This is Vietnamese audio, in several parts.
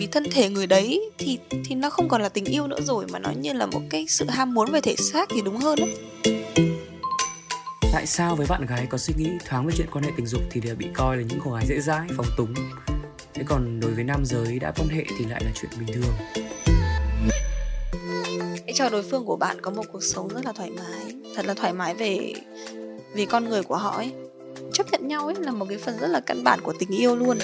vì thân thể người đấy thì thì nó không còn là tình yêu nữa rồi mà nó như là một cái sự ham muốn về thể xác thì đúng hơn đấy. Tại sao với bạn gái có suy nghĩ thoáng về chuyện quan hệ tình dục thì đều bị coi là những cô gái dễ dãi, phóng túng? Thế còn đối với nam giới đã quan hệ thì lại là chuyện bình thường. Hãy cho đối phương của bạn có một cuộc sống rất là thoải mái Thật là thoải mái về về con người của họ ấy. Chấp nhận nhau ấy là một cái phần rất là căn bản của tình yêu luôn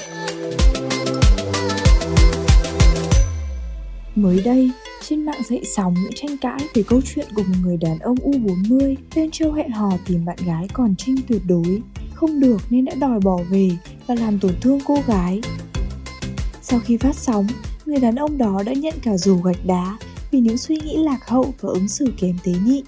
Mới đây, trên mạng dậy sóng những tranh cãi về câu chuyện của một người đàn ông U40 tên châu hẹn hò tìm bạn gái còn trinh tuyệt đối. Không được nên đã đòi bỏ về và làm tổn thương cô gái. Sau khi phát sóng, người đàn ông đó đã nhận cả dù gạch đá vì những suy nghĩ lạc hậu và ứng xử kém tế nhị.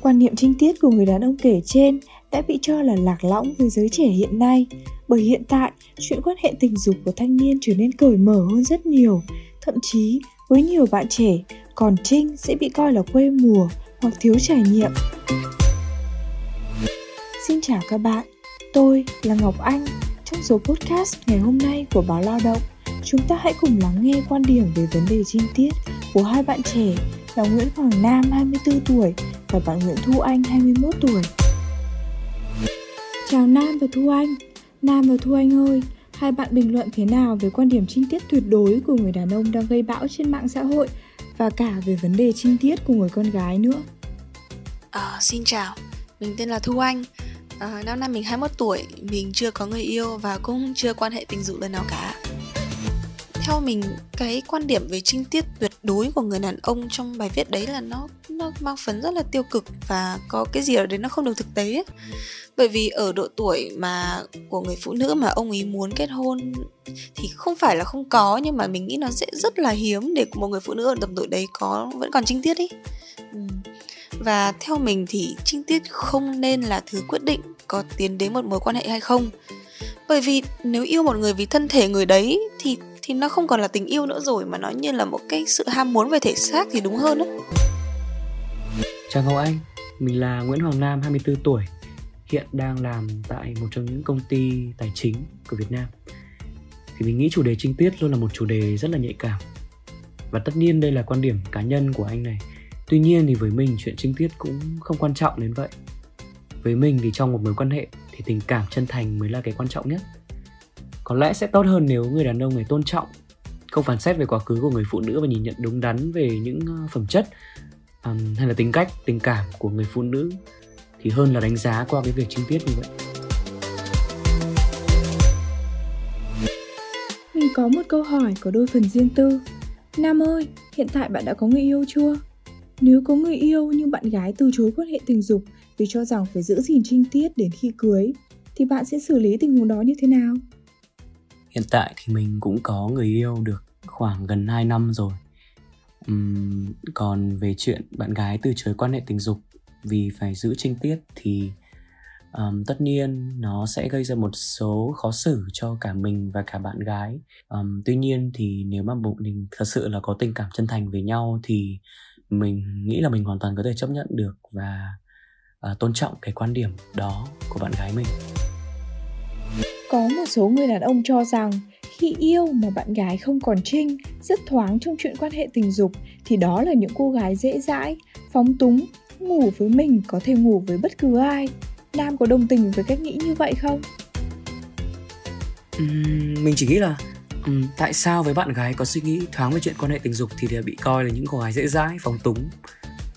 Quan niệm trinh tiết của người đàn ông kể trên đã bị cho là lạc lõng với giới trẻ hiện nay bởi hiện tại chuyện quan hệ tình dục của thanh niên trở nên cởi mở hơn rất nhiều thậm chí với nhiều bạn trẻ còn trinh sẽ bị coi là quê mùa hoặc thiếu trải nghiệm xin chào các bạn tôi là ngọc anh trong số podcast ngày hôm nay của báo lao động chúng ta hãy cùng lắng nghe quan điểm về vấn đề trinh tiết của hai bạn trẻ là Nguyễn Hoàng Nam 24 tuổi và bạn Nguyễn Thu Anh 21 tuổi. Chào Nam và Thu Anh. Nam và Thu Anh ơi, hai bạn bình luận thế nào về quan điểm trinh tiết tuyệt đối của người đàn ông đang gây bão trên mạng xã hội và cả về vấn đề trinh tiết của người con gái nữa? À, xin chào, mình tên là Thu Anh. À, năm nay mình 21 tuổi, mình chưa có người yêu và cũng chưa quan hệ tình dục lần nào cả theo mình, cái quan điểm về trinh tiết tuyệt đối của người đàn ông trong bài viết đấy là nó nó mang phấn rất là tiêu cực và có cái gì ở đấy nó không được thực tế ấy. bởi vì ở độ tuổi mà của người phụ nữ mà ông ấy muốn kết hôn thì không phải là không có, nhưng mà mình nghĩ nó sẽ rất là hiếm để một người phụ nữ ở tầm tuổi đấy có, vẫn còn trinh tiết ấy. Và theo mình thì trinh tiết không nên là thứ quyết định có tiến đến một mối quan hệ hay không. Bởi vì nếu yêu một người vì thân thể người đấy thì thì nó không còn là tình yêu nữa rồi mà nó như là một cái sự ham muốn về thể xác thì đúng hơn đó. Chào Ngọc Anh, mình là Nguyễn Hoàng Nam 24 tuổi, hiện đang làm tại một trong những công ty tài chính của Việt Nam. Thì mình nghĩ chủ đề trinh tiết luôn là một chủ đề rất là nhạy cảm. Và tất nhiên đây là quan điểm cá nhân của anh này. Tuy nhiên thì với mình chuyện trinh tiết cũng không quan trọng đến vậy. Với mình thì trong một mối quan hệ thì tình cảm chân thành mới là cái quan trọng nhất có lẽ sẽ tốt hơn nếu người đàn ông này tôn trọng không phán xét về quá khứ của người phụ nữ và nhìn nhận đúng đắn về những ờ, phẩm chất um, hay là tính cách tình cảm của người phụ nữ. Thì hơn là đánh giá qua cái việc chính tiết như vậy. Mình có một câu hỏi có đôi phần riêng tư. Nam ơi hiện tại bạn đã có người yêu chưa? Nếu có người yêu nhưng bạn gái từ chối quan hệ tình dục vì cho rằng phải giữ gìn trinh tiết đến khi cưới thì bạn sẽ xử lý tình huống đó như thế nào? Hiện tại thì mình cũng có người yêu được khoảng gần 2 năm rồi. Uhm, còn về chuyện bạn gái từ chối quan hệ tình dục vì phải giữ trinh tiết thì um, tất nhiên nó sẽ gây ra một số khó xử cho cả mình và cả bạn gái. Um, tuy nhiên thì nếu mà bụng mình thật sự là có tình cảm chân thành với nhau thì mình nghĩ là mình hoàn toàn có thể chấp nhận được và uh, tôn trọng cái quan điểm đó của bạn gái mình có một số người đàn ông cho rằng khi yêu mà bạn gái không còn trinh, rất thoáng trong chuyện quan hệ tình dục thì đó là những cô gái dễ dãi, phóng túng, ngủ với mình có thể ngủ với bất cứ ai. Nam có đồng tình với cách nghĩ như vậy không? Uhm, mình chỉ nghĩ là uhm, tại sao với bạn gái có suy nghĩ thoáng về chuyện quan hệ tình dục thì đều bị coi là những cô gái dễ dãi, phóng túng.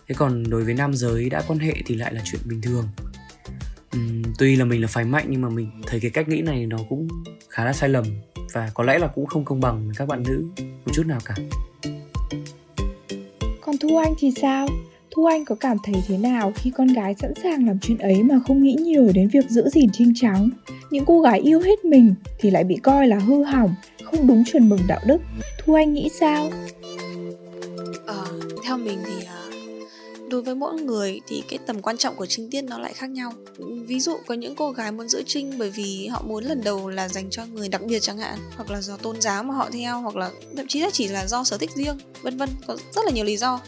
Thế còn đối với nam giới đã quan hệ thì lại là chuyện bình thường um, tuy là mình là phái mạnh nhưng mà mình thấy cái cách nghĩ này nó cũng khá là sai lầm và có lẽ là cũng không công bằng với các bạn nữ một chút nào cả. Còn thu anh thì sao? Thu anh có cảm thấy thế nào khi con gái sẵn sàng làm chuyện ấy mà không nghĩ nhiều đến việc giữ gìn trinh trắng những cô gái yêu hết mình thì lại bị coi là hư hỏng không đúng chuẩn mực đạo đức. Thu anh nghĩ sao? Ờ, theo mình thì uh, đối với mỗi người thì cái tầm quan trọng của trinh tiết nó lại khác nhau. Ví dụ có những cô gái muốn giữ trinh bởi vì họ muốn lần đầu là dành cho người đặc biệt chẳng hạn, hoặc là do tôn giáo mà họ theo, hoặc là thậm chí là chỉ là do sở thích riêng, vân vân, có rất là nhiều lý do.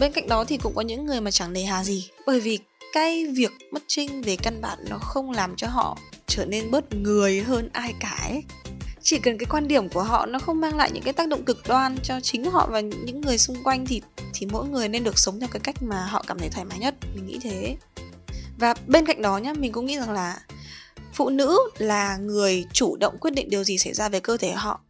Bên cạnh đó thì cũng có những người mà chẳng nề hà gì, bởi vì cái việc mất trinh về căn bản nó không làm cho họ trở nên bớt người hơn ai cả ấy chỉ cần cái quan điểm của họ nó không mang lại những cái tác động cực đoan cho chính họ và những người xung quanh thì thì mỗi người nên được sống theo cái cách mà họ cảm thấy thoải mái nhất. Mình nghĩ thế. Và bên cạnh đó nhá, mình cũng nghĩ rằng là phụ nữ là người chủ động quyết định điều gì xảy ra về cơ thể họ.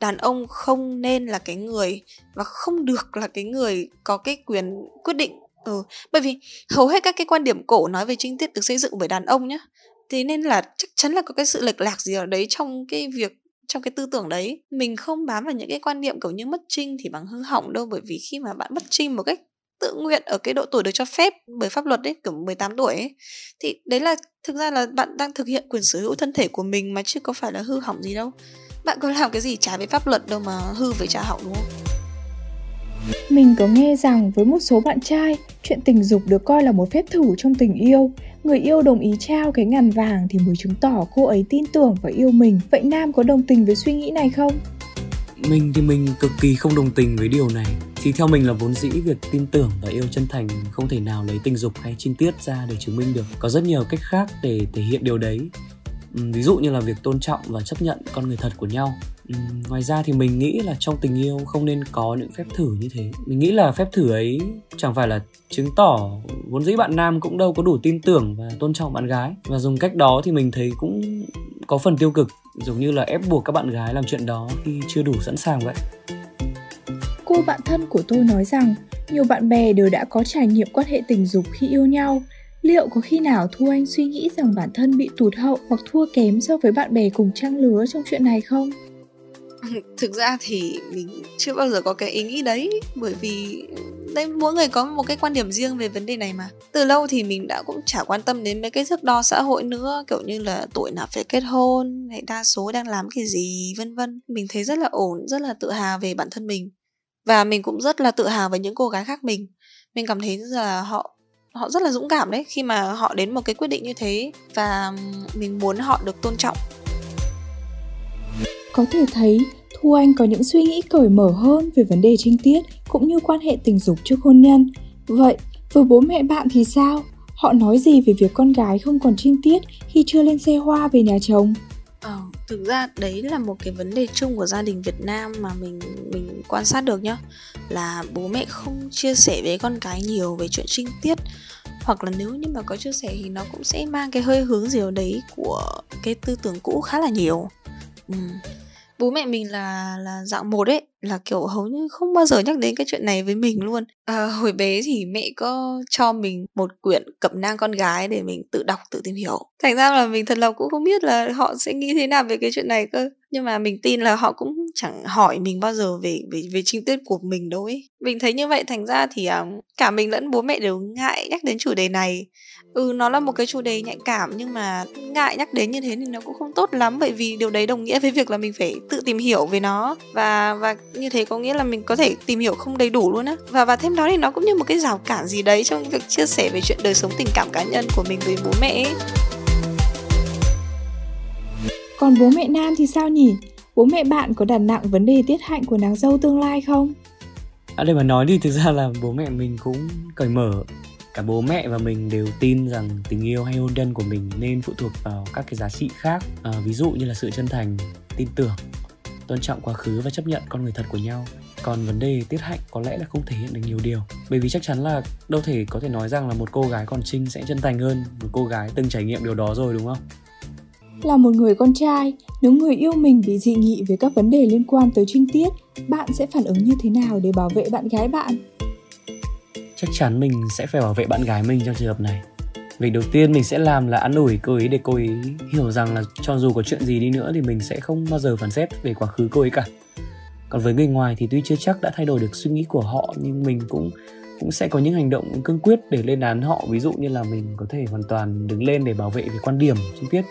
Đàn ông không nên là cái người và không được là cái người có cái quyền quyết định. Ừ bởi vì hầu hết các cái quan điểm cổ nói về trinh tiết được xây dựng bởi đàn ông nhá, thế nên là chắc chắn là có cái sự lệch lạc gì ở đấy trong cái việc trong cái tư tưởng đấy. Mình không bám vào những cái quan niệm kiểu như mất trinh thì bằng hư hỏng đâu bởi vì khi mà bạn mất trinh một cách tự nguyện ở cái độ tuổi được cho phép bởi pháp luật đấy kiểu 18 tuổi ấy thì đấy là thực ra là bạn đang thực hiện quyền sở hữu thân thể của mình mà chứ có phải là hư hỏng gì đâu. Bạn có làm cái gì trái với pháp luật đâu mà hư với trả hỏng đúng không? Mình có nghe rằng với một số bạn trai, chuyện tình dục được coi là một phép thử trong tình yêu. Người yêu đồng ý trao cái ngàn vàng thì mới chứng tỏ cô ấy tin tưởng và yêu mình. Vậy Nam có đồng tình với suy nghĩ này không? Mình thì mình cực kỳ không đồng tình với điều này. Thì theo mình là vốn dĩ, việc tin tưởng và yêu chân thành không thể nào lấy tình dục hay trinh tiết ra để chứng minh được. Có rất nhiều cách khác để thể hiện điều đấy. Ví dụ như là việc tôn trọng và chấp nhận con người thật của nhau. Ngoài ra thì mình nghĩ là trong tình yêu không nên có những phép thử như thế. Mình nghĩ là phép thử ấy chẳng phải là chứng tỏ vốn dĩ bạn nam cũng đâu có đủ tin tưởng và tôn trọng bạn gái. Và dùng cách đó thì mình thấy cũng có phần tiêu cực, giống như là ép buộc các bạn gái làm chuyện đó khi chưa đủ sẵn sàng vậy. Cô bạn thân của tôi nói rằng, nhiều bạn bè đều đã có trải nghiệm quan hệ tình dục khi yêu nhau liệu có khi nào thu anh suy nghĩ rằng bản thân bị tụt hậu hoặc thua kém so với bạn bè cùng trang lứa trong chuyện này không? Thực ra thì mình chưa bao giờ có cái ý nghĩ đấy, bởi vì đây mỗi người có một cái quan điểm riêng về vấn đề này mà. Từ lâu thì mình đã cũng chả quan tâm đến mấy cái thước đo xã hội nữa, kiểu như là tuổi nào phải kết hôn, hay đa số đang làm cái gì, vân vân. Mình thấy rất là ổn, rất là tự hào về bản thân mình. Và mình cũng rất là tự hào về những cô gái khác mình. Mình cảm thấy là họ họ rất là dũng cảm đấy khi mà họ đến một cái quyết định như thế và mình muốn họ được tôn trọng có thể thấy Thu Anh có những suy nghĩ cởi mở hơn về vấn đề trinh tiết cũng như quan hệ tình dục trước hôn nhân. Vậy, với bố mẹ bạn thì sao? Họ nói gì về việc con gái không còn trinh tiết khi chưa lên xe hoa về nhà chồng? Ờ, thực ra đấy là một cái vấn đề chung của gia đình Việt Nam mà mình mình quan sát được nhá. Là bố mẹ không chia sẻ với con cái nhiều về chuyện trinh tiết. Hoặc là nếu như mà có chia sẻ thì nó cũng sẽ mang cái hơi hướng gì đấy của cái tư tưởng cũ khá là nhiều. Ừ bố mẹ mình là là dạng một ấy là kiểu hầu như không bao giờ nhắc đến cái chuyện này với mình luôn. À, hồi bé thì mẹ có cho mình một quyển cẩm nang con gái để mình tự đọc tự tìm hiểu. Thành ra là mình thật lòng cũng không biết là họ sẽ nghĩ thế nào về cái chuyện này cơ. Nhưng mà mình tin là họ cũng chẳng hỏi mình bao giờ về về về trinh tiết của mình đâu ấy. Mình thấy như vậy thành ra thì à, cả mình lẫn bố mẹ đều ngại nhắc đến chủ đề này ừ nó là một cái chủ đề nhạy cảm nhưng mà ngại nhắc đến như thế thì nó cũng không tốt lắm bởi vì điều đấy đồng nghĩa với việc là mình phải tự tìm hiểu về nó. Và và như thế có nghĩa là mình có thể tìm hiểu không đầy đủ luôn á. Và và thêm đó thì nó cũng như một cái rào cản gì đấy trong việc chia sẻ về chuyện đời sống tình cảm cá nhân của mình với bố mẹ ấy. còn bố mẹ nam thì sao nhỉ? Bố mẹ bạn có đặt nặng vấn đề tiết hạnh của nàng dâu tương lai không? À, để mà nói thì thực ra là bố mẹ mình cũng cởi mở cả bố mẹ và mình đều tin rằng tình yêu hay hôn nhân của mình nên phụ thuộc vào các cái giá trị khác. À, ví dụ như là sự chân thành tin tưởng tôn trọng quá khứ và chấp nhận con người thật của nhau. Còn vấn đề tiết hạnh có lẽ là không thể hiện được nhiều điều bởi vì chắc chắn là đâu thể có thể nói rằng là một cô gái còn trinh sẽ chân thành hơn một cô gái từng trải nghiệm điều đó rồi đúng không? Là một người con trai nếu người yêu mình bị dị nghị về các vấn đề liên quan tới trinh tiết bạn sẽ phản ứng như thế nào để bảo vệ bạn gái bạn? Chắc chắn mình sẽ phải bảo vệ bạn gái mình trong trường hợp này. Việc đầu tiên mình sẽ làm là ăn ủi cô ấy để cô ấy hiểu rằng là cho dù có chuyện gì đi nữa thì mình sẽ không bao giờ phản xét về quá khứ cô ấy cả. Còn với người ngoài thì tuy chưa chắc đã thay đổi được suy nghĩ của họ, nhưng mình cũng cũng sẽ có những hành động cương quyết để lên án họ. Ví dụ như là mình có thể hoàn toàn đứng lên để bảo vệ về quan điểm, chi tiết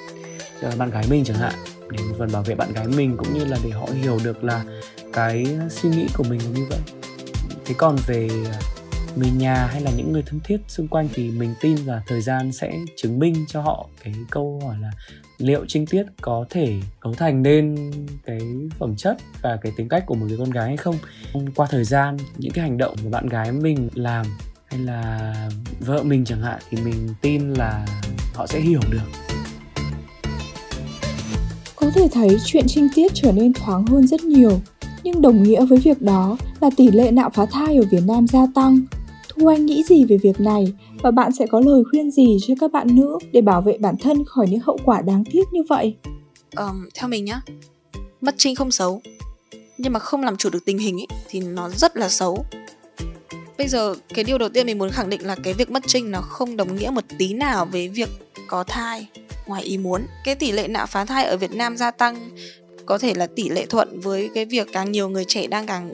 cho bạn gái mình chẳng hạn. Để một phần bảo vệ bạn gái mình cũng như là để họ hiểu được là cái suy nghĩ của mình là như vậy. Thế còn về người nhà hay là những người thân thiết xung quanh thì mình tin là thời gian sẽ chứng minh cho họ cái câu hỏi là liệu trinh tiết có thể cấu thành nên cái phẩm chất và cái tính cách của một người con gái hay không qua thời gian những cái hành động mà bạn gái mình làm hay là vợ mình chẳng hạn thì mình tin là họ sẽ hiểu được có thể thấy chuyện trinh tiết trở nên thoáng hơn rất nhiều, nhưng đồng nghĩa với việc đó là tỷ lệ nạo phá thai ở Việt Nam gia tăng. Thu Anh nghĩ gì về việc này và bạn sẽ có lời khuyên gì cho các bạn nữ để bảo vệ bản thân khỏi những hậu quả đáng tiếc như vậy? Um, theo mình nhá, mất trinh không xấu, nhưng mà không làm chủ được tình hình ấy, thì nó rất là xấu. Bây giờ cái điều đầu tiên mình muốn khẳng định là cái việc mất trinh nó không đồng nghĩa một tí nào với việc có thai ngoài ý muốn. Cái tỷ lệ nạo phá thai ở Việt Nam gia tăng có thể là tỷ lệ thuận với cái việc càng nhiều người trẻ đang càng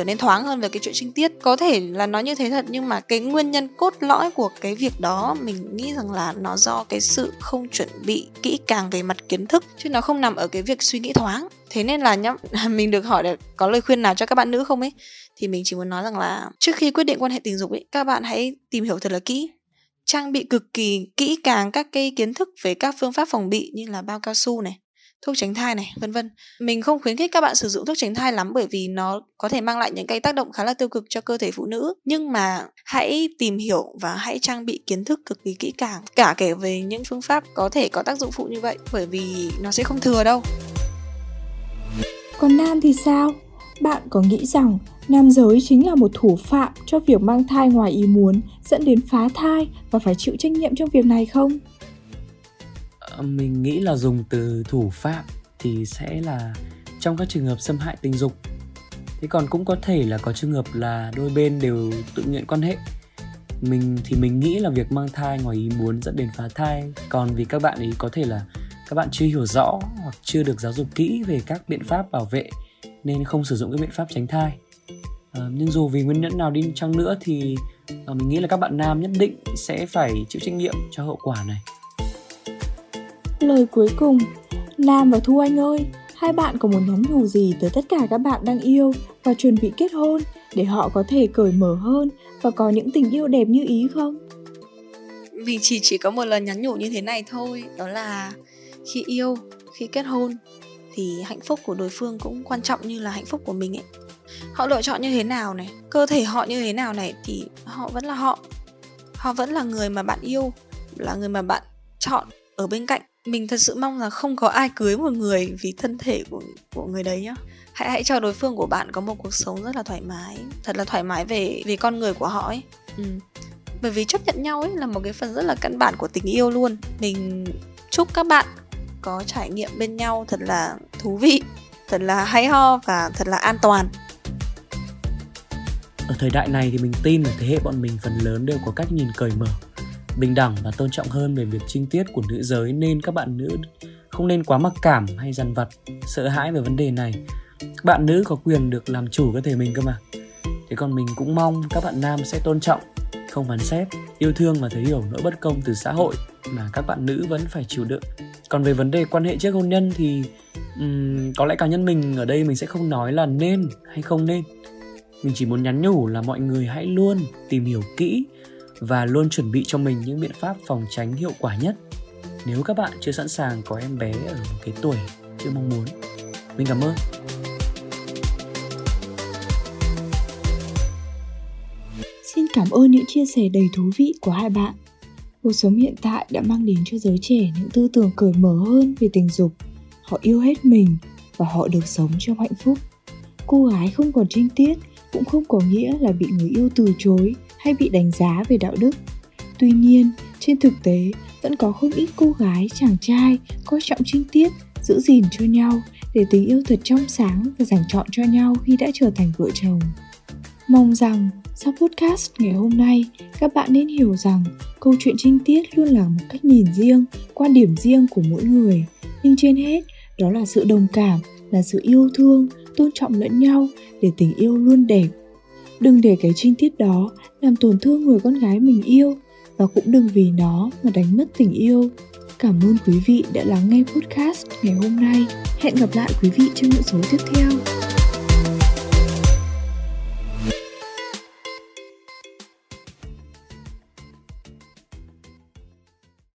trở nên thoáng hơn về cái chuyện trinh tiết. Có thể là nó như thế thật, nhưng mà cái nguyên nhân cốt lõi của cái việc đó, mình nghĩ rằng là nó do cái sự không chuẩn bị kỹ càng về mặt kiến thức, chứ nó không nằm ở cái việc suy nghĩ thoáng. Thế nên là nhá, mình được hỏi là có lời khuyên nào cho các bạn nữ không ấy? Thì mình chỉ muốn nói rằng là trước khi quyết định quan hệ tình dục ấy, các bạn hãy tìm hiểu thật là kỹ. Trang bị cực kỳ kỹ càng các cái kiến thức về các phương pháp phòng bị như là bao cao su này thuốc tránh thai này, vân vân. Mình không khuyến khích các bạn sử dụng thuốc tránh thai lắm bởi vì nó có thể mang lại những cái tác động khá là tiêu cực cho cơ thể phụ nữ. Nhưng mà hãy tìm hiểu và hãy trang bị kiến thức cực kỳ kỹ càng, cả kể về những phương pháp có thể có tác dụng phụ như vậy, bởi vì nó sẽ không thừa đâu. Còn nam thì sao? Bạn có nghĩ rằng nam giới chính là một thủ phạm cho việc mang thai ngoài ý muốn, dẫn đến phá thai và phải chịu trách nhiệm trong việc này không? Mình nghĩ là dùng từ thủ phạm thì sẽ là trong các trường hợp xâm hại tình dục. Thế còn cũng có thể là có trường hợp là đôi bên đều tự nguyện quan hệ. Mình thì mình nghĩ là việc mang thai ngoài ý muốn dẫn đến phá thai. Còn vì các bạn ấy có thể là các bạn chưa hiểu rõ hoặc chưa được giáo dục kỹ về các biện pháp bảo vệ nên không sử dụng các biện pháp tránh thai. À, nhưng dù vì nguyên nhân nào đi chăng nữa thì à, mình nghĩ là các bạn nam nhất định sẽ phải chịu trách nhiệm cho hậu quả này. Lời cuối cùng, Nam và Thu Anh ơi, hai bạn có muốn nhắn nhủ gì tới tất cả các bạn đang yêu và chuẩn bị kết hôn để họ có thể cởi mở hơn và có những tình yêu đẹp như ý không? Mình chỉ chỉ có một lời nhắn nhủ như thế này thôi, đó là khi yêu, khi kết hôn thì hạnh phúc của đối phương cũng quan trọng như là hạnh phúc của mình ấy. Họ lựa chọn như thế nào này, cơ thể họ như thế nào này thì họ vẫn là họ. Họ vẫn là người mà bạn yêu, là người mà bạn chọn ở bên cạnh mình thật sự mong là không có ai cưới một người vì thân thể của của người đấy nhá. Hãy hãy cho đối phương của bạn có một cuộc sống rất là thoải mái, thật là thoải mái về về con người của họ ấy. Ừ. bởi vì chấp nhận nhau ấy là một cái phần rất là căn bản của tình yêu luôn. Mình chúc các bạn có trải nghiệm bên nhau thật là thú vị, thật là hay ho và thật là an toàn. Ở thời đại này thì mình tin là thế hệ bọn mình phần lớn đều có cách nhìn cởi mở bình đẳng và tôn trọng hơn về việc trinh tiết của nữ giới nên các bạn nữ không nên quá mặc cảm hay dằn vặt sợ hãi về vấn đề này. Các bạn nữ có quyền được làm chủ cơ thể mình cơ mà. Thế còn mình cũng mong các bạn nam sẽ tôn trọng không phán xét yêu thương và thấu hiểu nỗi bất công từ xã hội mà các bạn nữ vẫn phải chịu đựng. Còn về vấn đề quan hệ trước hôn nhân thì um, có lẽ cá nhân mình ở đây mình sẽ không nói là nên hay không nên. Mình chỉ muốn nhắn nhủ là mọi người hãy luôn tìm hiểu kỹ và luôn chuẩn bị cho mình những biện pháp phòng tránh hiệu quả nhất nếu các bạn chưa sẵn sàng có em bé ở một cái tuổi chưa mong muốn mình cảm ơn Xin cảm ơn những chia sẻ đầy thú vị của hai bạn. Cuộc sống hiện tại đã mang đến cho giới trẻ những tư tưởng cởi mở hơn về tình dục. Họ yêu hết mình và họ được sống trong hạnh phúc. Cô gái không còn trinh tiết, cũng không có nghĩa là bị người yêu từ chối hay bị đánh giá về đạo đức. Tuy nhiên, trên thực tế, vẫn có không ít cô gái, chàng trai coi trọng trinh tiết, giữ gìn cho nhau để tình yêu thật trong sáng và dành chọn cho nhau khi đã trở thành vợ chồng. Mong rằng sau podcast ngày hôm nay, các bạn nên hiểu rằng câu chuyện trinh tiết luôn là một cách nhìn riêng, quan điểm riêng của mỗi người. Nhưng trên hết, đó là sự đồng cảm, là sự yêu thương, tôn trọng lẫn nhau để tình yêu luôn đẹp Đừng để cái trinh tiết đó làm tổn thương người con gái mình yêu và cũng đừng vì nó mà đánh mất tình yêu. Cảm ơn quý vị đã lắng nghe podcast ngày hôm nay. Hẹn gặp lại quý vị trong những số tiếp theo.